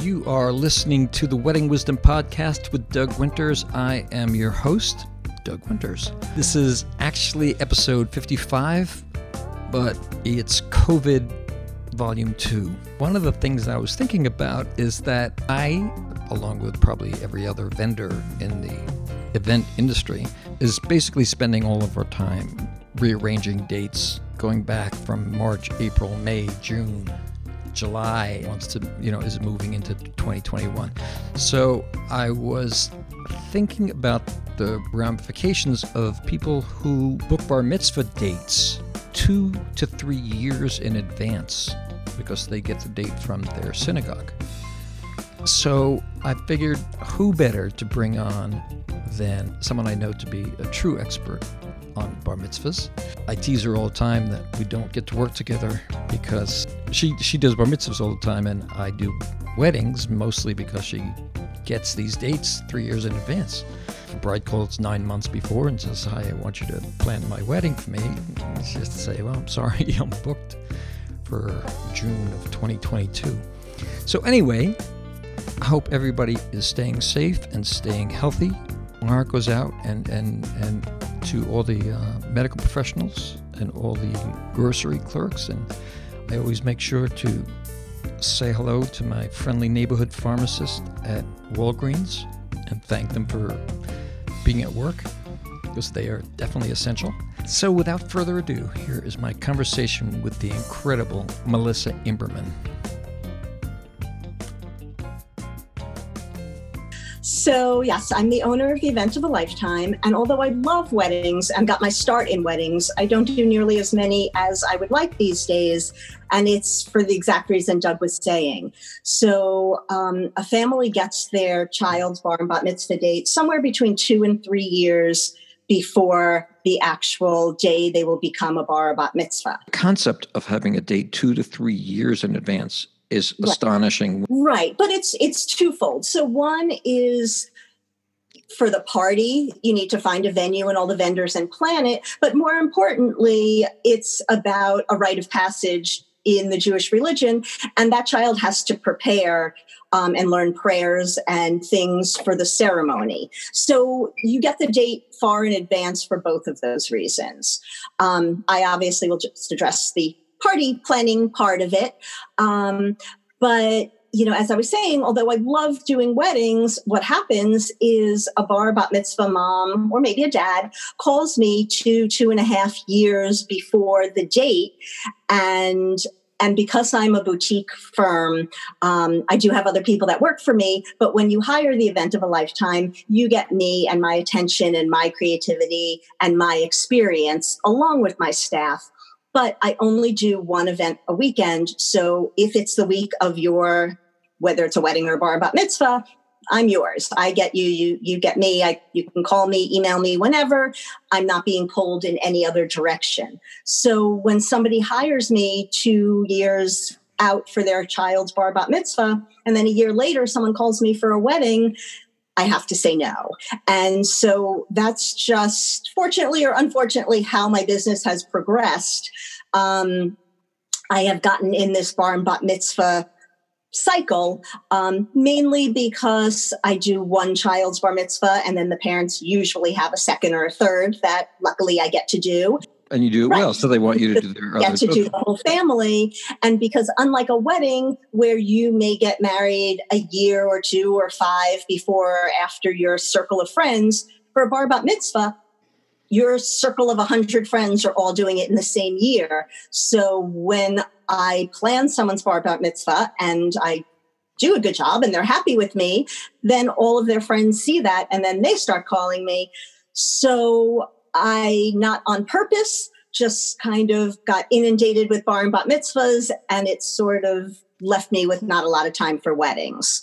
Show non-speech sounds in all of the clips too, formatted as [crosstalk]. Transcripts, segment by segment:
You are listening to the Wedding Wisdom Podcast with Doug Winters. I am your host, Doug Winters. This is actually episode 55, but it's COVID Volume 2. One of the things I was thinking about is that I, along with probably every other vendor in the event industry, is basically spending all of our time rearranging dates going back from March, April, May, June, July wants to, you know, is moving into 2021. So I was thinking about the ramifications of people who book bar mitzvah dates two to three years in advance because they get the date from their synagogue. So I figured who better to bring on than someone I know to be a true expert on bar mitzvahs. I tease her all the time that we don't get to work together because she she does bar mitzvahs all the time and I do weddings mostly because she gets these dates three years in advance. The bride calls nine months before and says, "Hi, I want you to plan my wedding for me." She has to say, "Well, I'm sorry, [laughs] I'm booked for June of 2022." So anyway, I hope everybody is staying safe and staying healthy. My heart goes out and and and to all the uh, medical professionals and all the grocery clerks, and I always make sure to say hello to my friendly neighborhood pharmacist at Walgreens and thank them for being at work because they are definitely essential. So, without further ado, here is my conversation with the incredible Melissa Imberman. So, yes, I'm the owner of the event of a lifetime. And although I love weddings and got my start in weddings, I don't do nearly as many as I would like these days. And it's for the exact reason Doug was saying. So, um, a family gets their child's bar and bat mitzvah date somewhere between two and three years before the actual day they will become a bar bat mitzvah. The concept of having a date two to three years in advance is Right. astonishing. Right, but it's it's twofold. So one is for the party, you need to find a venue and all the vendors and plan it. But more importantly, it's about a rite of passage in the Jewish religion, and that child has to prepare um, and learn prayers and things for the ceremony. So you get the date far in advance for both of those reasons. Um, I obviously will just address the party planning part of it. Um, but you know, as I was saying, although I love doing weddings, what happens is a bar bat mitzvah mom or maybe a dad calls me two, two and a half years before the date. And and because I'm a boutique firm, um, I do have other people that work for me. But when you hire the event of a lifetime, you get me and my attention and my creativity and my experience along with my staff but I only do one event a weekend. So if it's the week of your, whether it's a wedding or a bar bat mitzvah, I'm yours. I get you, you you get me. I you can call me, email me whenever. I'm not being pulled in any other direction. So when somebody hires me two years out for their child's bar bat mitzvah, and then a year later someone calls me for a wedding, I have to say no. And so that's just fortunately or unfortunately how my business has progressed. Um, I have gotten in this bar and bat mitzvah cycle um, mainly because I do one child's bar mitzvah and then the parents usually have a second or a third that luckily I get to do And you do it Right. well, so they want you to do their [laughs] get other to do the whole family. And because unlike a wedding where you may get married a year or two or five before or after your circle of friends, for a bar bat mitzvah, your circle of 100 friends are all doing it in the same year. So when I plan someone's bar bat mitzvah and I do a good job and they're happy with me, then all of their friends see that and then they start calling me. So I, not on purpose, just kind of got inundated with bar and bat mitzvahs, and it sort of left me with not a lot of time for weddings.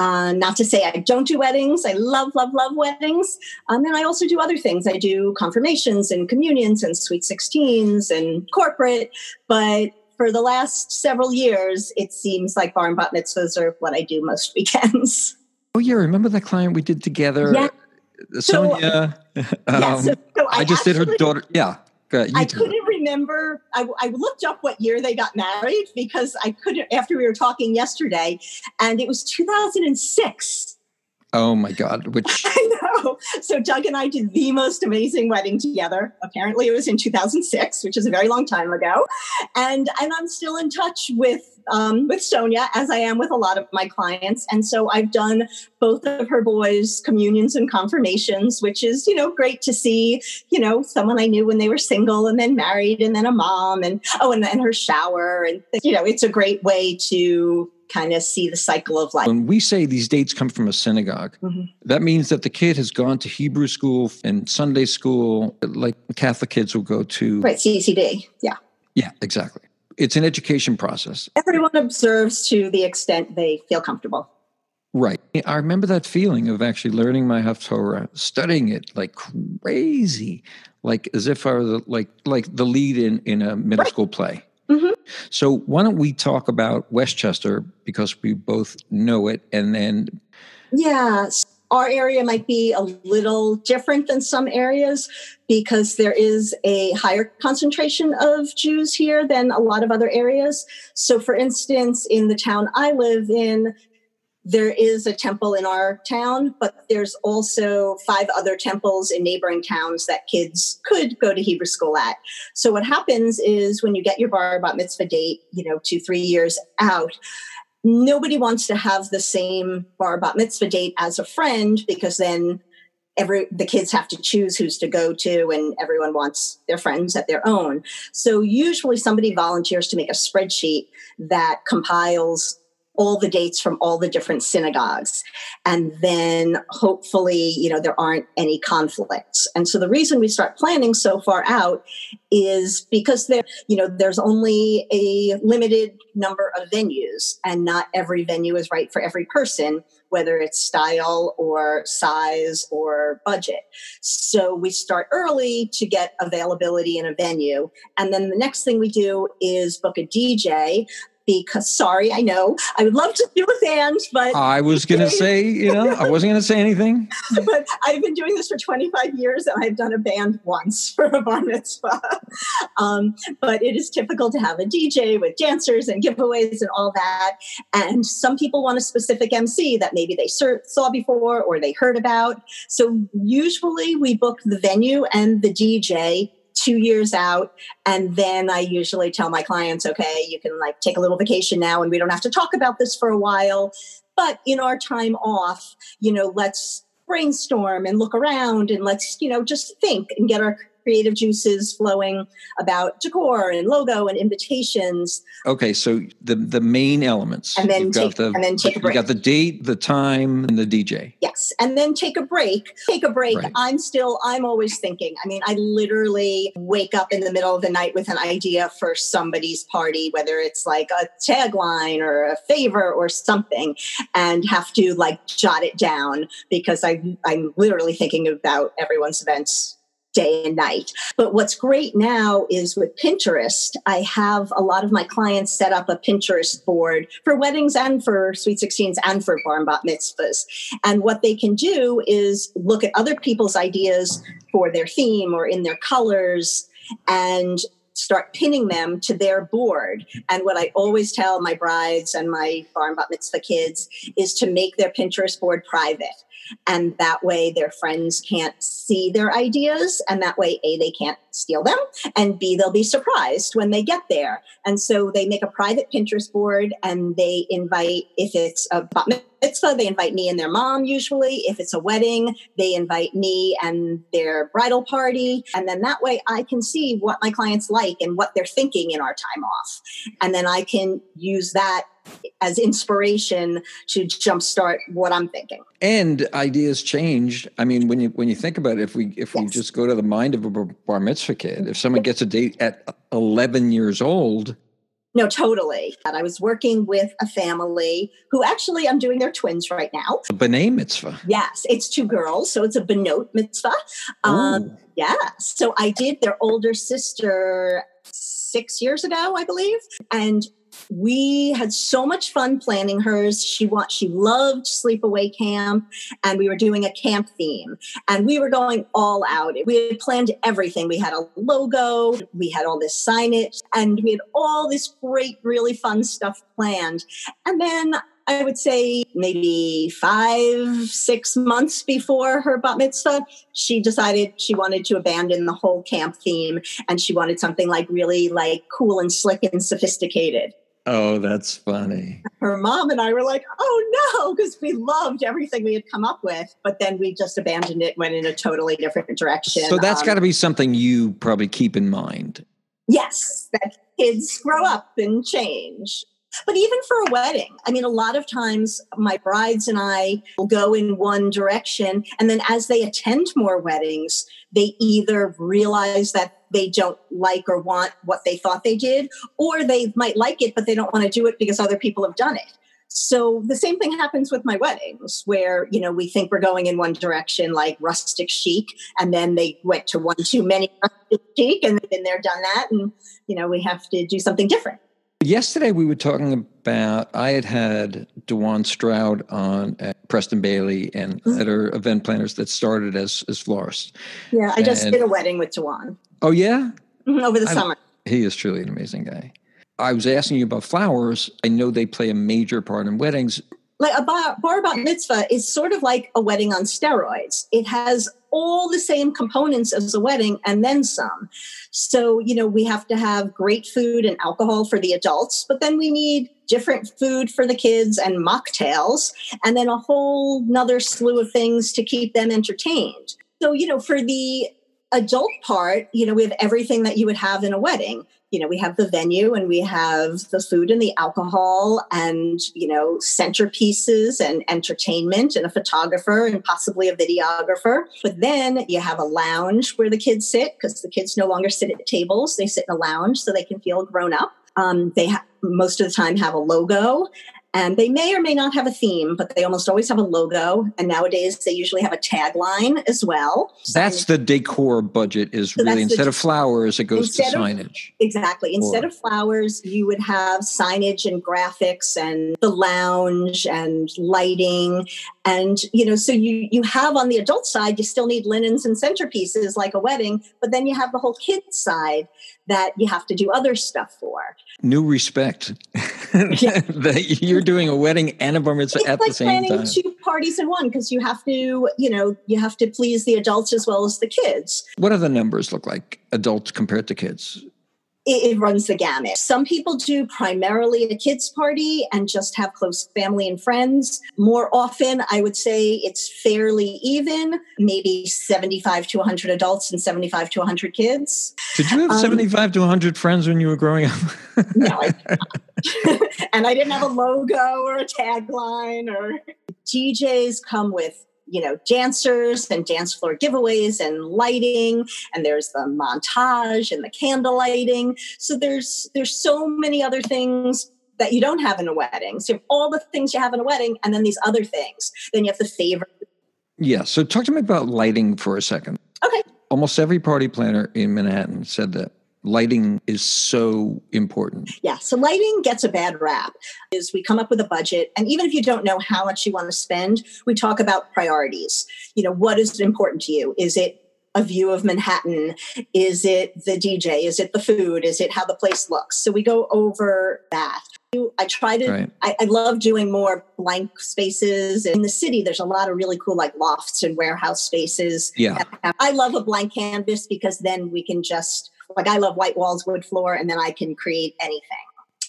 Uh, not to say I don't do weddings. I love, love, love weddings. Um, and I also do other things. I do confirmations and communions and sweet 16s and corporate. But for the last several years, it seems like bar and bat mitzvahs are what I do most [laughs] weekends. Oh yeah, remember that client we did together? Yeah. So- Sonia. [laughs] Yeah, um, so- so I, just did her daughter. Yeah, I couldn't remember. I, I, looked up what year they got married because I couldn't, after we were talking yesterday, and it was 2006. Oh my God. Which [laughs] I know. So Doug and I did the most amazing wedding together. Apparently it was in 2006, which is a very long time ago. And and I'm still in touch with um, with Sonia, as I am with a lot of my clients. And so I've done both of her boys' communions and confirmations, which is, you know, great to see, you know, someone I knew when they were single and then married and then a mom and, oh, and then her shower. And, you know, it's a great way to kind of see the cycle of life. When we say these dates come from a synagogue, mm-hmm. that means that the kid has gone to Hebrew school and Sunday school, like Catholic kids will go to. Right, CCD. Yeah. Yeah, exactly. It's an education process. Everyone observes to the extent they feel comfortable. Right. I remember that feeling of actually learning my Haftorah, studying it like crazy, like as if I were the, like like the lead in in a middle right. school play. Mm-hmm. So why don't we talk about Westchester because we both know it, and then yeah, our area might be a little different than some areas because there is a higher concentration of Jews here than a lot of other areas. So, for instance, in the town I live in, there is a temple in our town, but there's also five other temples in neighboring towns that kids could go to Hebrew school at. So what happens is when you get your bar bat mitzvah date, you know, two, three years out, nobody wants to have the same bar bat mitzvah date as a friend because then every the kids have to choose who's to go to and everyone wants their friends at their own so usually somebody volunteers to make a spreadsheet that compiles all the dates from all the different synagogues. And then hopefully you know there aren't any conflicts. And so the reason we start planning so far out is because there you know there's only a limited number of venues and not every venue is right for every person whether it's style or size or budget. So we start early to get availability in a venue and then the next thing we do is book a dj because sorry, I know I would love to do a band, but I was going [laughs] to say, you know, I wasn't going to say anything. [laughs] but I've been doing this for 25 years and I've done a band once [laughs] for a bar mitzvah. Um, but it is typical to have a DJ with dancers and giveaways and all that. And some people want a specific MC that maybe they saw before or they heard about. So usually we book the venue and the DJ two years out. And then I usually tell my clients, okay, you can like take a little vacation now and we don't have to talk about this for a while. But in our time off, you know, let's brainstorm and look around and let's, you know, just think and get our creative juices flowing about decor and logo and invitations. Okay, so the the main elements. And then take the, and then take a break. You got the date, the time, and the DJ. Yes, and then take a break. Take a break. Right. I'm still. I'm always thinking. I mean, I literally wake up in the middle of the night with an idea for somebody's party, whether it's like a tagline or a favor or something, and have to like jot it down because I I'm literally thinking about everyone's events day and night. But what's great now is with Pinterest, I have a lot of my clients set up a Pinterest board for weddings and for sweet 16s and for bar and bat mitzvahs. And what they can do is look at other people's ideas for their theme or in their colors and start pinning them to their board. And what I always tell my brides and my bar and bat mitzvah kids is to make their Pinterest board private and that way their friends can't see their ideas and that way a they can't steal them and b they'll be surprised when they get there. And so they make a private pinterest board and they invite if it's a mitzvah they invite me and their mom usually. If it's a wedding they invite me and their bridal party. And then that way i can see what my clients like and what they're thinking in our time off. And then i can use that as inspiration to jumpstart what I'm thinking. And ideas change. I mean, when you when you think about it, if we if we just go to the mind of a bar mitzvah kid, if someone gets a date at 11 years old, no, totally. And I was working with a family who actually I'm doing their twins right now. A B'nai mitzvah. Yes, it's two girls, so it's a Benot mitzvah. Um, yeah, so I did their older sister six years ago, I believe, and we had so much fun planning hers. She want she loved sleepaway camp, and we were doing a camp theme, and we were going all out. We had planned everything. We had a logo, we had all this signage, and we had all this great, really fun stuff planned. And then I would say maybe five, six months before her bat mitzvah, she decided she wanted to abandon the whole camp theme and she wanted something like really like cool and slick and sophisticated. Oh, that's funny. Her mom and I were like, oh no, because we loved everything we had come up with. But then we just abandoned it, went in a totally different direction. So that's um, got to be something you probably keep in mind. Yes, that kids grow up and change. But even for a wedding, I mean, a lot of times my brides and I will go in one direction. And then as they attend more weddings, they either realize that they don't like or want what they thought they did, or they might like it, but they don't want to do it because other people have done it. So the same thing happens with my weddings where, you know, we think we're going in one direction like rustic chic and then they went to one too many rustic chic and then they're done that and, you know, we have to do something different. Yesterday we were talking about I had had Dewan Stroud on at Preston Bailey and mm-hmm. at event planners that started as as florists. Yeah, I just and, did a wedding with Dewan. Oh yeah, mm-hmm, over the I, summer. He is truly an amazing guy. I was asking you about flowers. I know they play a major part in weddings like a bar, bar bat mitzvah is sort of like a wedding on steroids. It has all the same components as a wedding and then some. So, you know, we have to have great food and alcohol for the adults, but then we need different food for the kids and mocktails, and then a whole nother slew of things to keep them entertained. So, you know, for the adult part, you know, we have everything that you would have in a wedding. You know we have the venue and we have the food and the alcohol and you know centerpieces and entertainment and a photographer and possibly a videographer. But then you have a lounge where the kids sit because the kids no longer sit at tables. They sit in a lounge so they can feel grown up. Um, they ha- most of the time have a logo and they may or may not have a theme, but they almost always have a logo. And nowadays they usually have a tagline as well. That's and the decor budget is so really instead the, of flowers, it goes to signage. Exactly. Instead or, of flowers, you would have signage and graphics and the lounge and lighting. And you know, so you you have on the adult side, you still need linens and centerpieces like a wedding, but then you have the whole kids side that you have to do other stuff for. New respect [laughs] that you're doing a wedding and a bar mitzvah it's at like the same planning two parties in one because you have to, you know, you have to please the adults as well as the kids. What do the numbers look like, adults compared to kids? It, it, runs the gamut. Some people do primarily a kids' party and just have close family and friends. More often, I would say it's fairly even, maybe 75 to 100 adults and 75 to 100 kids. Did you have um, 75 to 100 friends when you were growing up? [laughs] no, I [laughs] [laughs] and I didn't have a logo or a tagline or DJs come with you know dancers and dance floor giveaways and lighting and there's the montage and the candle lighting. So there's there's so many other things that you don't have in a wedding. So you have all the things you have in a wedding and then these other things. Then you have the favor yeah so talk to me about lighting for a second. Okay. Almost every party planner in manhattan said that lighting is so important. Yeah, so lighting gets a bad rap. Is we come up with a budget and even if you don't know how much you want to spend, we talk about priorities. You know, what is important to you? Is it a view of Manhattan? Is it the DJ? Is it the food? Is it how the place looks? So we go over that. I try to, right. I, I, love doing more blank spaces. In the city, there's a lot of really cool like lofts and warehouse spaces. Yeah. I love a blank canvas because then we can just like I love white walls, wood floor, and then I can create anything.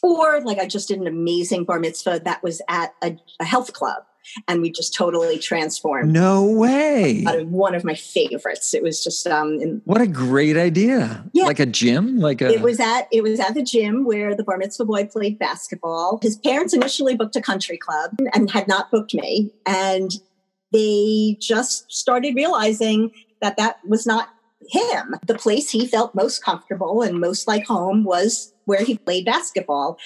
Or like I just did an amazing bar mitzvah that was at a, a health club and we just totally transformed. No way! Of one of my favorites. It was just um. In, what a great idea! Yeah. like a gym, like a. It was at it was at the gym where the bar mitzvah boy played basketball. His parents initially booked a country club and had not booked me, and they just started realizing that that was not him. The place he felt most comfortable and most like home was where he played basketball.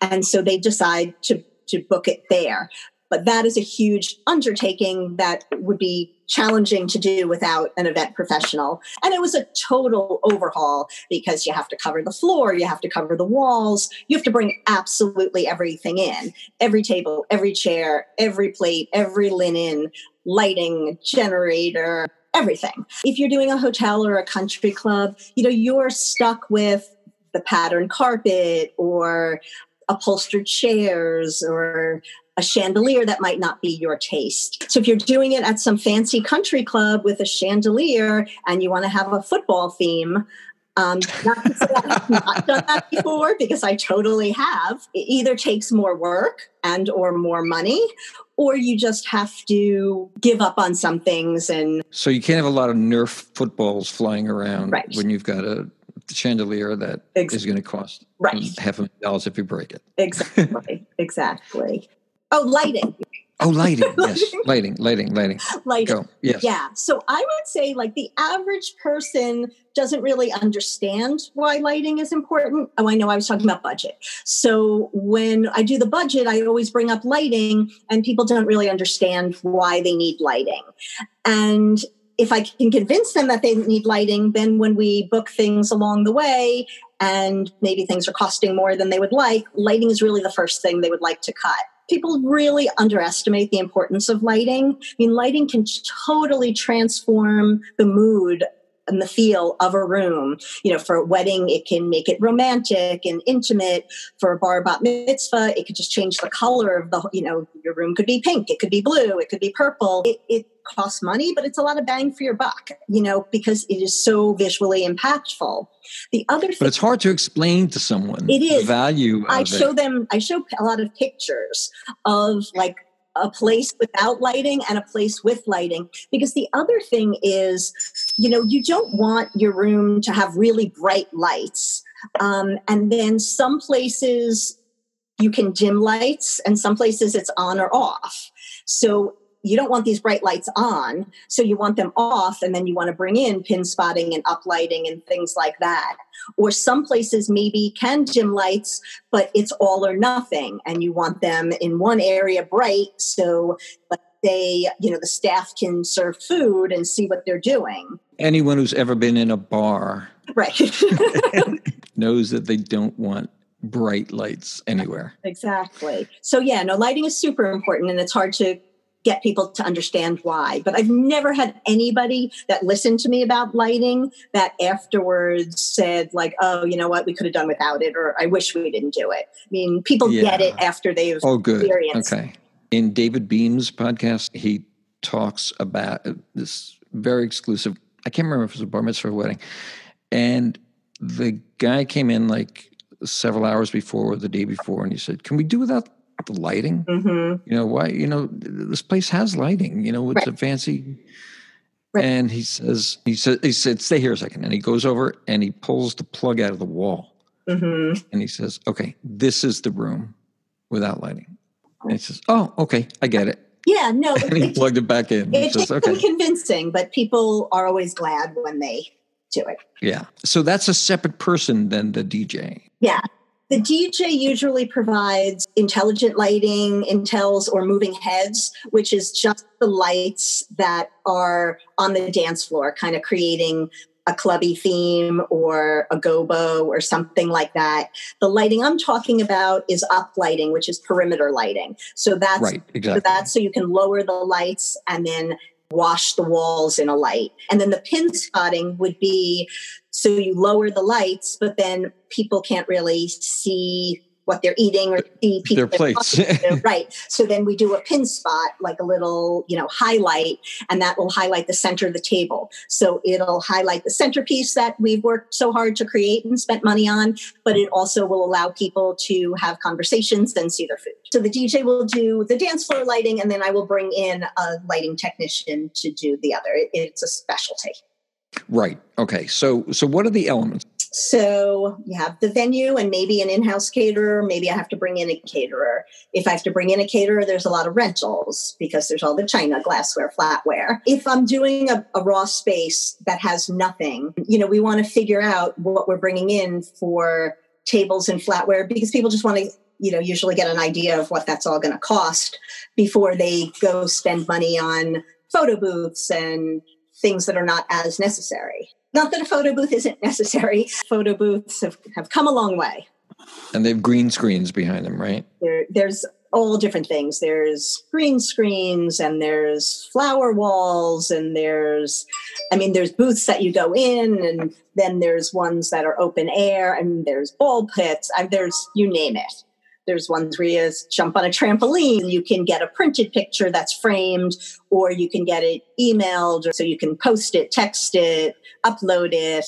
And so they decide to, to book it there. But that is a huge undertaking that would be challenging to do without an event professional. And it was a total overhaul because you have to cover the floor, you have to cover the walls, you have to bring absolutely everything in every table, every chair, every plate, every linen, lighting, generator, everything. If you're doing a hotel or a country club, you know, you're stuck with the patterned carpet or upholstered chairs or a chandelier that might not be your taste. So if you're doing it at some fancy country club with a chandelier and you want to have a football theme, um, not to say I have not done that before because I totally have. It either takes more work and or more money, or you just have to give up on some things and. So you can't have a lot of Nerf footballs flying around right. when you've got a chandelier that exactly. is going to cost right. half a million dollars if you break it. Exactly. [laughs] exactly. Oh, lighting. Oh, lighting. [laughs] Yes, lighting, lighting, lighting. Lighting. Go. Yes. Yeah. So I would say, like, the average person doesn't really understand why lighting is important. Oh, I know I was talking about budget. So when I do the budget, I always bring up lighting, and people don't really understand why they need lighting. And if I can convince them that they need lighting, then when we book things along the way and maybe things are costing more than they would like, lighting is really the first thing they would like to cut people really underestimate the importance of lighting. I mean, lighting can totally transform the mood and the feel of a room. You know, for a wedding, it can make it romantic and intimate. For a bar bat mitzvah, it could just change the color of the, you know, your room could be pink, it could be blue, it could be purple. It, it costs money, but it's a lot of bang for your buck, you know, because it is so visually impactful. The other thing, But it's hard to explain to someone it is. the value I show it. them, I show a lot of pictures of like a place without lighting and a place with lighting. Because the other thing is, you know, you don't want your room to have really bright lights. Um, and then some places you can dim lights, and some places it's on or off. So you don't want these bright lights on, so you want them off, and then you want to bring in pin spotting and uplighting and things like that. Or some places maybe can dim lights, but it's all or nothing, and you want them in one area bright, so they, you know, the staff can serve food and see what they're doing. Anyone who's ever been in a bar Right. [laughs] [laughs] knows that they don't want bright lights anywhere. exactly. So yeah, no, lighting is super important, and it's hard to get people to understand why. But I've never had anybody that listened to me about lighting that afterwards said, like, oh, you know what, we could have done without it, or I wish we didn't do it. I mean, people get it after they've Oh, good. experienced. Okay. In David Beahm's podcast, he talks about this very exclusive. I can't remember if it was a bar mitzvah or wedding, and the guy came in like several hours before or the day before, and he said, "Can we do without the lighting? hmm You know why? You know this place has lighting. You know it's Right. a fancy." Right. And he says, he said, he said, stay here a second. And he goes over and he pulls the plug out of the wall hmm and he says, "Okay, this is the room without lighting." He says, "Oh, okay, I get it." Yeah, no, [laughs] And he it, plugged it back in. It says, takes some "Okay, convincing, but people are always glad when they do it. yeah." So that's a separate person than the DJ. Yeah. The DJ usually provides intelligent lighting, intels, or moving heads, which is just the lights that are on the dance floor, kind of creating a clubby theme or a gobo or something like that. The lighting I'm talking about is up lighting, which is perimeter lighting. So that's Right, so exactly. that's so you can lower the lights and then wash the walls in a light. And then the pin spotting would be so you lower the lights, but then people can't really see what they're eating or the people Their plates. [laughs] right. So then we do a pin spot, like a little, you know, highlight, and that will highlight the center of the table. So it'll highlight the centerpiece that we've worked so hard to create and spent money on, but it also will allow people to have conversations and see their food. So the DJ will do the dance floor lighting, and then I will bring in a lighting technician to do the other. It's a specialty. Right. Okay. So so what are the elements? So you have the venue and maybe an in-house caterer. Maybe I have to bring in a caterer. If I have to bring in a caterer, there's a lot of rentals because there's all the china, glassware, flatware. If I'm doing a, a raw space that has nothing, you know, we want to figure out what we're bringing in for tables and flatware because people just want to you know usually get an idea of what that's all going to cost before they go spend money on photo booths and things that are not as necessary. Not that a photo booth isn't necessary. [laughs] Photo booths have, have come a long way. And they have green screens behind them, right? There, there's all different things. There's green screens and there's flower walls and there's, I mean, there's booths that you go in and then there's ones that are open air and there's ball pits. And there's, you name it. There's ones where you jump on a trampoline. You can get a printed picture that's framed, or you can get it emailed, so you can post it, text it, upload it.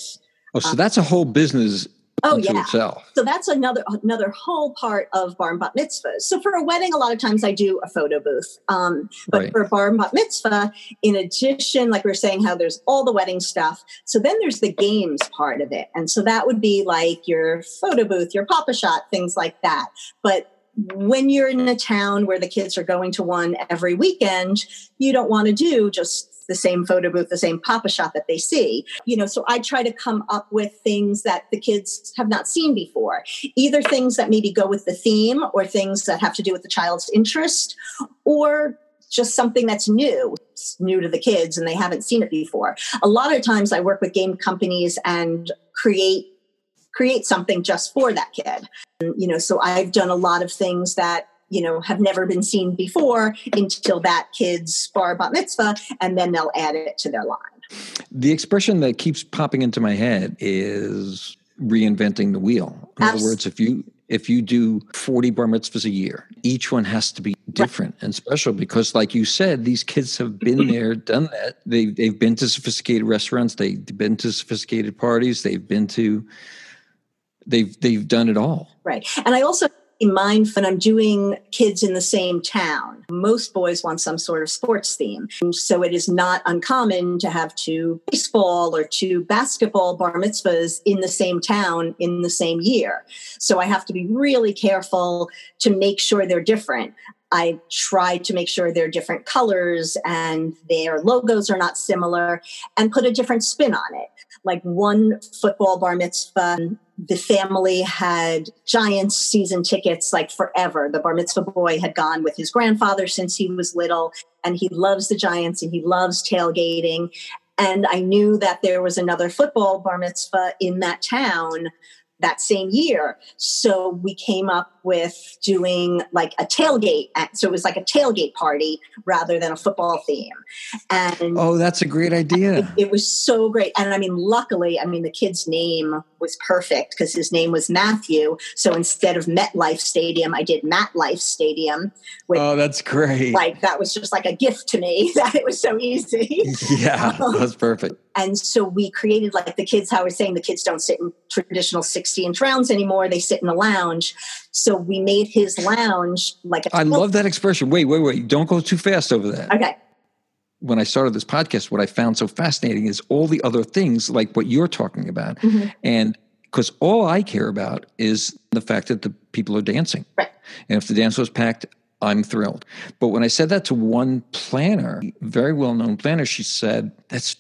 Oh, so um, that's a whole business oh yeah itself. so that's another another whole part of bar and bat mitzvah so for a wedding a lot of times i do a photo booth um, but right. for a bar and bat mitzvah in addition like we are saying how there's all the wedding stuff so then there's the games part of it and so that would be like your photo booth your Pop-A-Shot things like that but when you're in a town where the kids are going to one every weekend, you don't want to do just the same photo booth, the same Pop-A-Shot that they see. You know, so I try to come up with things that the kids have not seen before, either things that maybe go with the theme or things that have to do with the child's interest or just something that's new, it's new to the kids and they haven't seen it before. A lot of times I work with game companies and create create something just for that kid. You know, so I've done a lot of things that you know have never been seen before until that kid's bar bat mitzvah and then they'll add it to their line. The expression that keeps popping into my head is reinventing the wheel. In Absolutely. other words if you if you do 40 bar mitzvahs a year each one has to be different right. and special because like you said these kids have been mm-hmm. there done that. They, they've been to sophisticated restaurants. They've been to sophisticated parties. They've been to they've they've done it all. Right. And i also in mind when I'm doing kids in the same town. Most boys want some sort of sports theme. So it is not uncommon to have two baseball or two basketball bar mitzvahs in the same town in the same year. So I have to be really careful to make sure they're different. I try to make sure they're different colors and their logos are not similar and put a different spin on it. Like one football bar mitzvah, the family had Giants season tickets like forever. The bar mitzvah boy had gone with his grandfather since he was little, and he loves the Giants and he loves tailgating. And I knew that there was another football bar mitzvah in that town that same year. So we came up with doing like a tailgate. So it was like a tailgate party rather than a football theme. And oh, that's a great idea. It, it was so great. And I mean, luckily, I mean, the kid's name was perfect because his name was Matthew. So instead of MetLife Stadium, I did MatLife Stadium. Which, oh, that's great. Like that was just like a gift to me [laughs] that it was so easy. [laughs] Yeah, um, that's perfect. And so we created like the kids, how I was saying, the kids don't sit in traditional 60 inch rounds anymore. They sit in the lounge. So we made his lounge like a. I love that expression. Wait, wait, wait. Don't go too fast over that. Okay. When I started this podcast, what I found so fascinating is all the other things like what you're talking about. Mm-hmm. And because all I care about is the fact that the people are dancing. Right. And if the dance was packed, I'm thrilled. But when I said that to one planner, very well known planner, she said, That's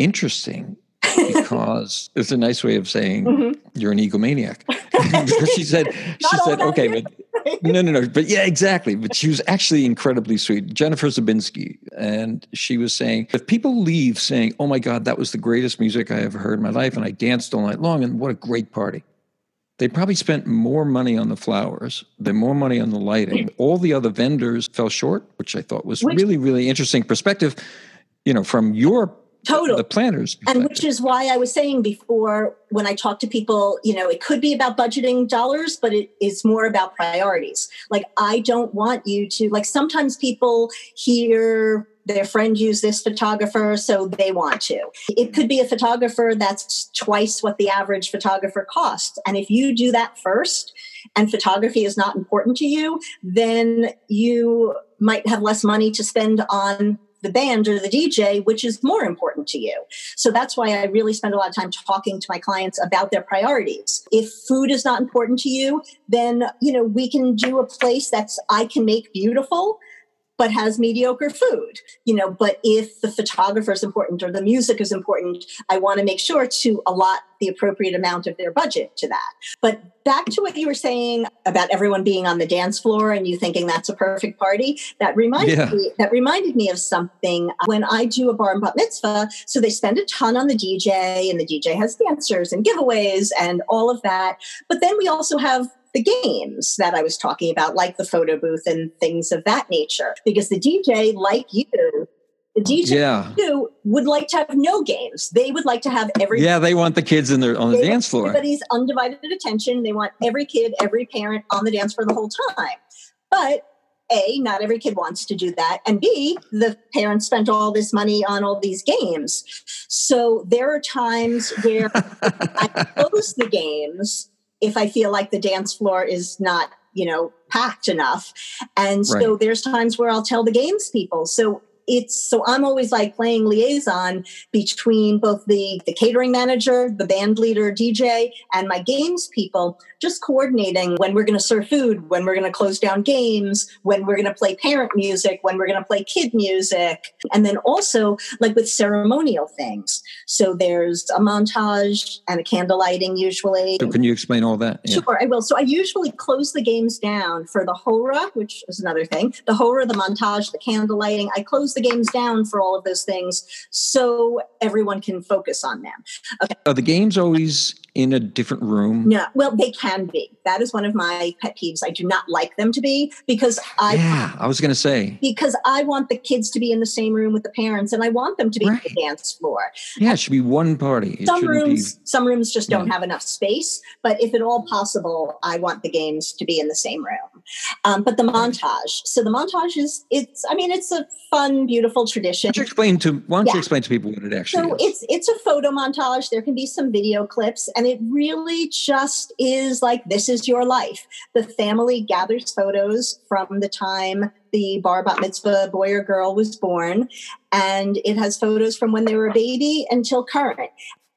interesting [laughs] because it's a nice way of saying mm-hmm. you're an egomaniac. [laughs] she said, she said, okay, but no, no, no, but yeah, exactly. But she was actually incredibly sweet, Jennifer Zabinski, and she was saying, if people leave saying, "Oh my God, that was the greatest music I ever heard in my life," and I danced all night long, and what a great party. They probably spent more money on the flowers, than more money on the lighting. [laughs] All the other vendors fell short, which I thought was which, really, really interesting perspective. You know, from your Total. The planners. And which is why I was saying before when I talk to people, you know, it could be about budgeting dollars, but it is more about priorities. Like, I don't want you to, like, sometimes people hear their friend use this photographer, so they want to. It could be a photographer that's twice what the average photographer costs. And if you do that first, and photography is not important to you, then you might have less money to spend on the band or the DJ, which is more important to you. So that's why I really spend a lot of time talking to my clients about their priorities. If food is not important to you, then, you know, we can do a place that's I can make beautiful, but has mediocre food you know but if the photographer is important or the music is important i want to make sure to allot the appropriate amount of their budget to that. But back to what you were saying about everyone being on the dance floor and you thinking that's a perfect party that reminded yeah. me that reminded me of something when i do a bar and bat mitzvah. So they spend a ton on the dj and the dj has dancers and giveaways and all of that. But then we also have the games that I was talking about, like the photo booth and things of that nature. Because the DJ, like you, the DJ yeah. too, would like to have no games. They would like to have every Yeah, they want the kids in their on the dance floor. Everybody's undivided attention. They want every kid, every parent on the dance floor the whole time. But a, not every kid wants to do that. And B, the parents spent all this money on all these games. So there are times where [laughs] I close the games if I feel like the dance floor is not, you know, packed enough. And so there's times where I'll tell the games people. So it's so I'm always like playing liaison between both the the catering manager, the band leader, DJ, and my games people, just coordinating when we're going to serve food, when we're going to close down games, when we're going to play parent music, when we're going to play kid music, and then also like with ceremonial things. So there's a montage and a candle lighting usually. So can you explain all that? Yeah. Sure, I will. So I usually close the games down for the hora, which is another thing. The hora, the montage, the candle lighting. I close the the games down for all of those things so everyone can focus on them. Okay. Are the games always in a different room? No, well, they can be. That is one of my pet peeves. I do not like them to be because I. Yeah, I was going to say. Because I want the kids to be in the same room with the parents, and I want them to be right. on the dance floor. Yeah, it should be one party. It some rooms, be... some rooms just don't yeah. have enough space. But if at all possible, I want the games to be in the same room. Um, but the montage. So the montage is it's. I mean, it's a fun, beautiful tradition. Why don't you explain to Why don't yeah. you explain to people what it actually so is? So it's it's a photo montage. There can be some video clips, and it really just is like this is your life. The family gathers photos from the time the bar bat mitzvah boy or girl was born, and it has photos from when they were a baby until current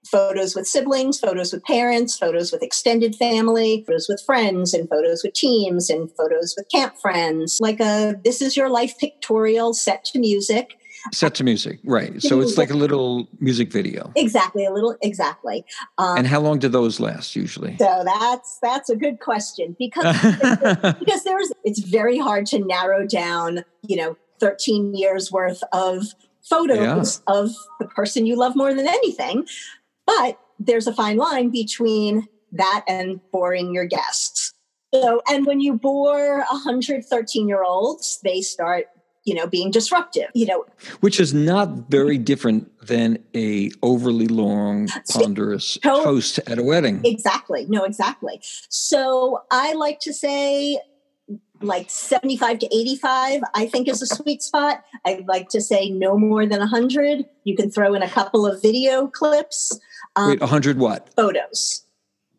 photos with siblings, photos with parents, photos with extended family, photos with friends, and photos with teams, and photos with camp friends. Like a This Is Your Life pictorial set to music set to music right. [laughs] So it's like a little music video. Exactly a little exactly. Um, and how long do those last usually? So that's that's a good question because [laughs] because there's it's very hard to narrow down you know 13 years worth of photos yeah. of the person you love more than anything. But there's a fine line between that and boring your guests. So and when you bore 113 year olds they start you know being disruptive you know. Which is not very different than a overly long ponderous toast at a wedding. Exactly no exactly. So i like to say like 75 to 85 i think is a sweet spot. I'd like to say no more than 100 you can throw in a couple of video clips um, wait 100 what? photos.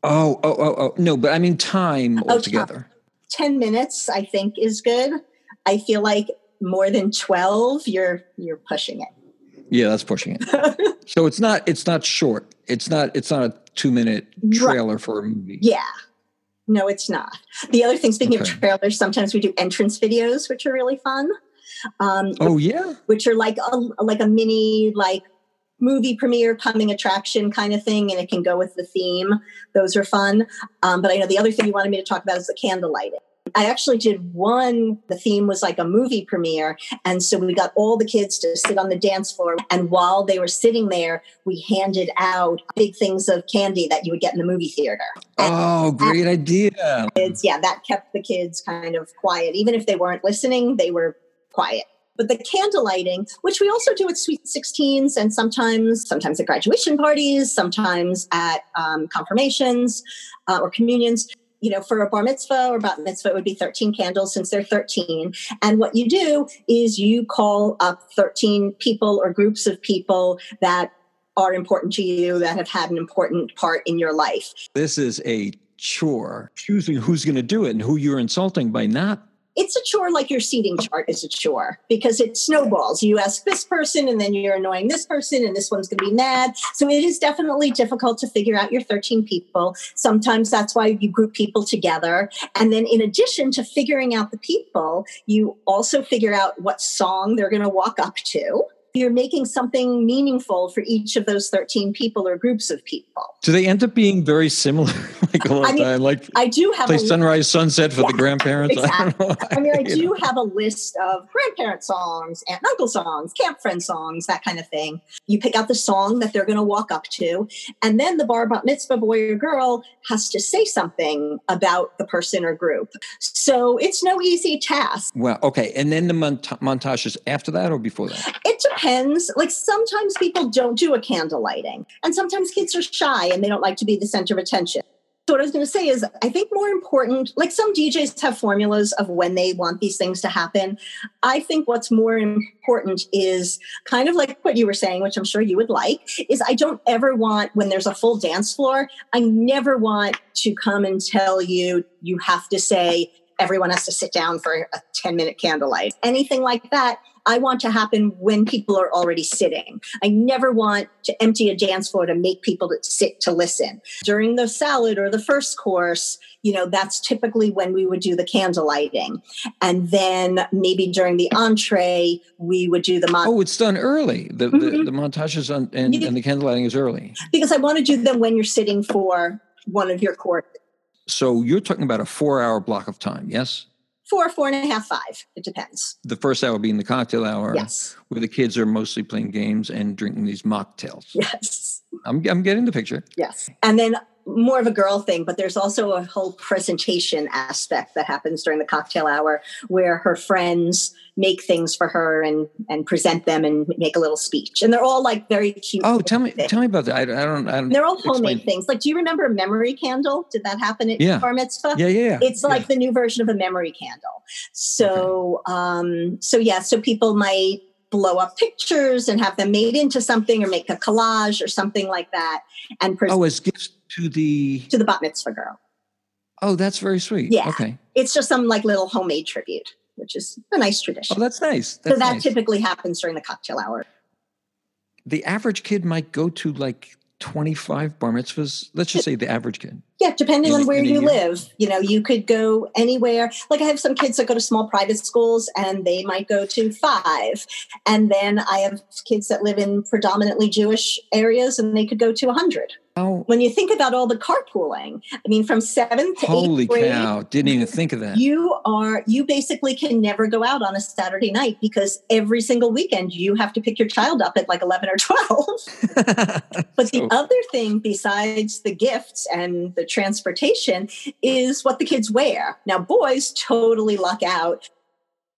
Oh oh oh oh no but i mean time oh, altogether. 10 minutes i think is good. I feel like more than 12 you're you're pushing it. Yeah that's pushing it. [laughs] So it's not it's not short. It's not it's not a two minute trailer right. for a movie. Yeah. No it's not. The other thing speaking okay. of trailers sometimes we do entrance videos which are really fun. Um, oh yeah? which are like a like a mini like movie premiere coming attraction kind of thing and it can go with the theme. Those are fun. Um, but i know the other thing you wanted me to talk about is the candle lighting I actually did one, the theme was like a movie premiere. And so we got all the kids to sit on the dance floor. And while they were sitting there, we handed out big things of candy that you would get in the movie theater. And oh, great idea. Kids, yeah, that kept the kids kind of quiet. Even if they weren't listening, they were quiet but the candle lighting which we also do at sweet 16s and sometimes sometimes at graduation parties sometimes at um, confirmations uh, or communions you know, for a bar mitzvah or bat mitzvah, it would be 13 candles since they're 13. And what you do is you call up 13 people or groups of people that are important to you, that have had an important part in your life. This is a chore, choosing who's going to do it and who you're insulting by not it's a chore like your seating chart is a chore because it snowballs. You ask this person and then you're annoying this person and this one's going to be mad. So it is definitely difficult to figure out your 13 people. Sometimes that's why you group people together. And then in addition to figuring out the people, you also figure out what song they're going to walk up to you're making something meaningful for each of those 13 people or groups of people. Do they end up being very similar [laughs] like I mean, time? Like I do have play sunrise sunset for yeah, the grandparents. [laughs] Exactly. I, I, mean, I [laughs] do know. have a list of grandparent songs, aunt and uncle songs, camp friend songs, that kind of thing. You pick out the song that they're going to walk up to, and then the bar mitzvah boy or girl has to say something about the person or group. So it's no easy task. Well, okay, and then the mont- montage is after that or before that? It depends depends. Like sometimes people don't do a candle lighting, and sometimes kids are shy and they don't like to be the center of attention. So what I was going to say is, I think more important, like some DJs have formulas of when they want these things to happen. I think what's more important is kind of like what you were saying, which I'm sure you would like, is I don't ever want, when there's a full dance floor, I never want to come and tell you, you have to say, everyone has to sit down for a 10 minute candlelight. Anything like that I want to happen when people are already sitting. I never want to empty a dance floor to make people to sit to listen. During the salad or the first course, you know, that's typically when we would do the candle lighting. And then maybe during the entree, we would do the montage. Oh, it's done early. The, mm-hmm. the, the montages on, and, and the candle lighting is early. Because I want to do them when you're sitting for one of your courses. So you're talking about a four hour block of time, yes? Four, four and a half, five. It depends. The first hour being the cocktail hour, yes, where the kids are mostly playing games and drinking these mocktails. Yes, I'm I'm getting the picture. Yes, and then more of a girl thing, but there's also a whole presentation aspect that happens during the cocktail hour where her friends make things for her and and present them and make a little speech. And they're all like very cute. Oh, tell me things. tell me about that. I, I, don't. I don't. They're all homemade explain. things. Like, do you remember a memory candle? Did that happen at yeah. bar mitzvah? Yeah, yeah. yeah. It's like yeah. the new version of a memory candle. So, okay. um, so yeah. So people might blow up pictures and have them made into something or make a collage or something like that and present. oh as gifts to the to the bat mitzvah girl. Oh that's very sweet. Yeah. Okay. It's just some like little homemade tribute which is a nice tradition. Oh that's nice. That's so that nice. typically happens during the cocktail hour. The average kid might go to like 25 bar mitzvahs. Let's just say the average kid. Yeah depending in, on where you live. You know you could go anywhere. Like i have some kids that go to small private schools and they might go to five. And then i have kids that live in predominantly jewish areas and they could go to a 100 Oh. When you think about all the carpooling, I mean, from seventh to Holy grade, cow! Didn't even think of that. You are you basically can never go out on a Saturday night because every single weekend you have to pick your child up at like eleven or twelve. [laughs] but so. the other thing besides the gifts and the transportation is what the kids wear. Now, boys totally luck out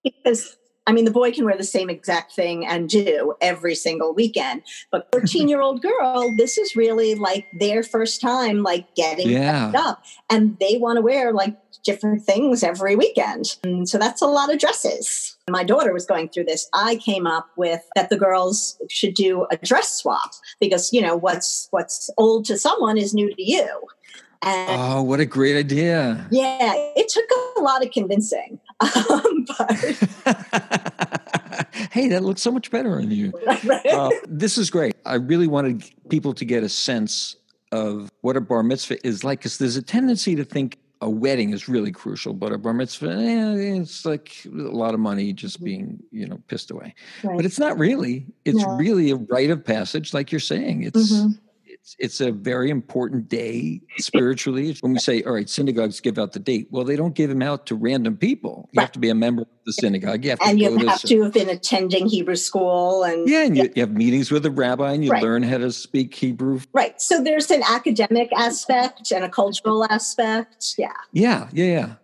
because I mean, the boy can wear the same exact thing and do every single weekend. But [laughs] 13 year old girl, this is really like their first time, like getting yeah. up. And they want to wear like different things every weekend. And so that's a lot of dresses. My daughter was going through this. I came up with that the girls should do a dress swap because, you know, what's what's old to someone is new to you. And oh, what a great idea. Yeah, it took a lot of convincing. Um, [laughs] but [laughs] hey, that looks so much better on you. [laughs] Uh, this is great. I really wanted people to get a sense of what a bar mitzvah is like because there's a tendency to think a wedding is really crucial, but a bar mitzvah, eh, it's like a lot of money just mm-hmm. being, you know, pissed away. Right. But it's not really. It's no. really a rite of passage, like you're saying. It's mm-hmm it's a very important day spiritually. When we say, all right, synagogues give out the date, well, they don't give them out to random people. You right. have to be a member of the synagogue. You and you have to, to have been attending Hebrew school, and yeah, and yeah. You, you, have meetings with a rabbi, and you right. learn how to speak Hebrew. Right. So there's an academic aspect and a cultural aspect. Yeah. Yeah. Yeah. Yeah.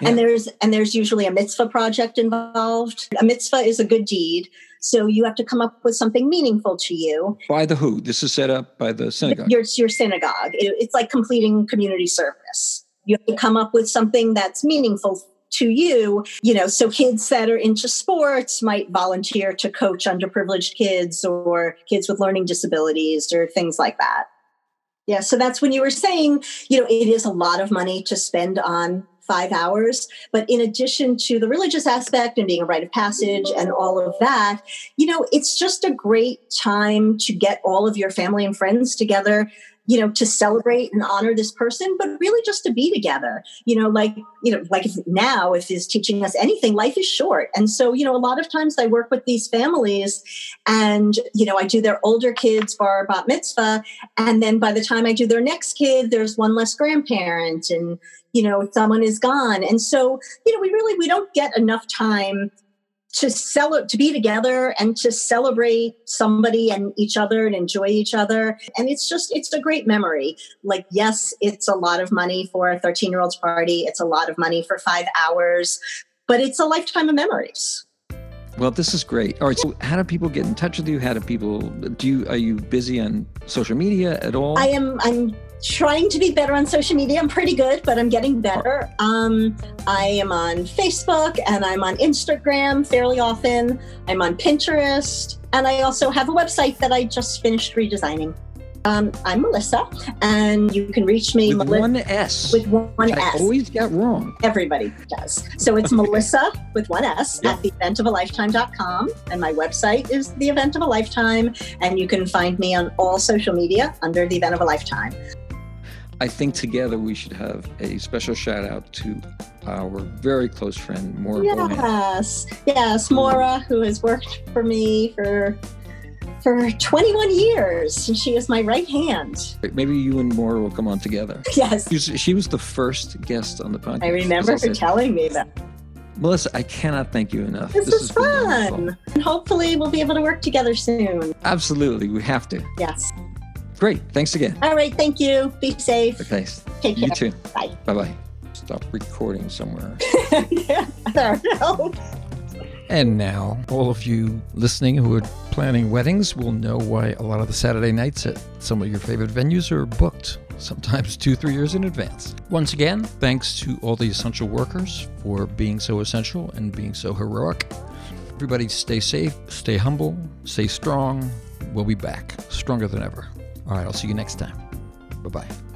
Yeah. and there's and there's usually a mitzvah project involved a mitzvah is a good deed so you have to come up with something meaningful to you. By the who? This is set up by the synagogue. Your, your synagogue. It, it's like completing community service. You have to come up with something that's meaningful to you. You know, so kids that are into sports might volunteer to coach underprivileged kids or kids with learning disabilities or things like that. Yeah, so that's when you were saying, you know, it is a lot of money to spend on five hours. But in addition to the religious aspect and being a rite of passage and all of that, you know, it's just a great time to get all of your family and friends together you know to celebrate and honor this person but really just to be together. You know like you know like if now if is teaching us anything life is short. And so you know a lot of times i work with these families and you know i do their older kids bar bat mitzvah. And then by the time i do their next kid there's one less grandparent and you know someone is gone. And so you know we really we don't get enough time to sell to be together and to celebrate somebody and each other and enjoy each other. And it's just it's a great memory. Like yes it's a lot of money for a 13 year old's party. It's a lot of money for five hours but it's a lifetime of memories. Well this is great. All right so how do people get in touch with you? How do people do you are you busy on social media at all? I am i'm trying to be better on social media. I'm pretty good, but I'm getting better. Um, I am on Facebook and I'm on Instagram fairly often. I'm on Pinterest. And I also have a website that I just finished redesigning. Um, I'm Melissa, and you can reach me with Meli- one S. With one I S. always get wrong. Everybody does. So it's [laughs] Melissa with one S yeah. at theeventofalifetime.com, and my website is the Event of a Lifetime, and you can find me on all social media under the Event of a Lifetime. I think together we should have a special shout out to our very close friend, Maura. Yes, Bohan. yes, Maura, who has worked for me for for 21 years, and she is my right hand. Maybe you and Maura will come on together. [laughs] Yes. She was, she was the first guest on the podcast. I remember her telling me that. Melissa, I cannot thank you enough. This, this is fun. And hopefully, we'll be able to work together soon. Absolutely. We have to. Yes. Great. Thanks again. All right. Thank you. Be safe. Okay. Take care. You too. Bye. Bye bye. Stop recording somewhere. yeah, [laughs] I don't. And now, all of you listening who are planning weddings will know why a lot of the Saturday nights at some of your favorite venues are booked, sometimes [laughs] two, three years in advance. Once again, thanks to all the essential workers for being so essential and being so heroic. Everybody stay safe, stay humble, stay strong. We'll be back, stronger than ever. All right, I'll see you next time. Bye bye.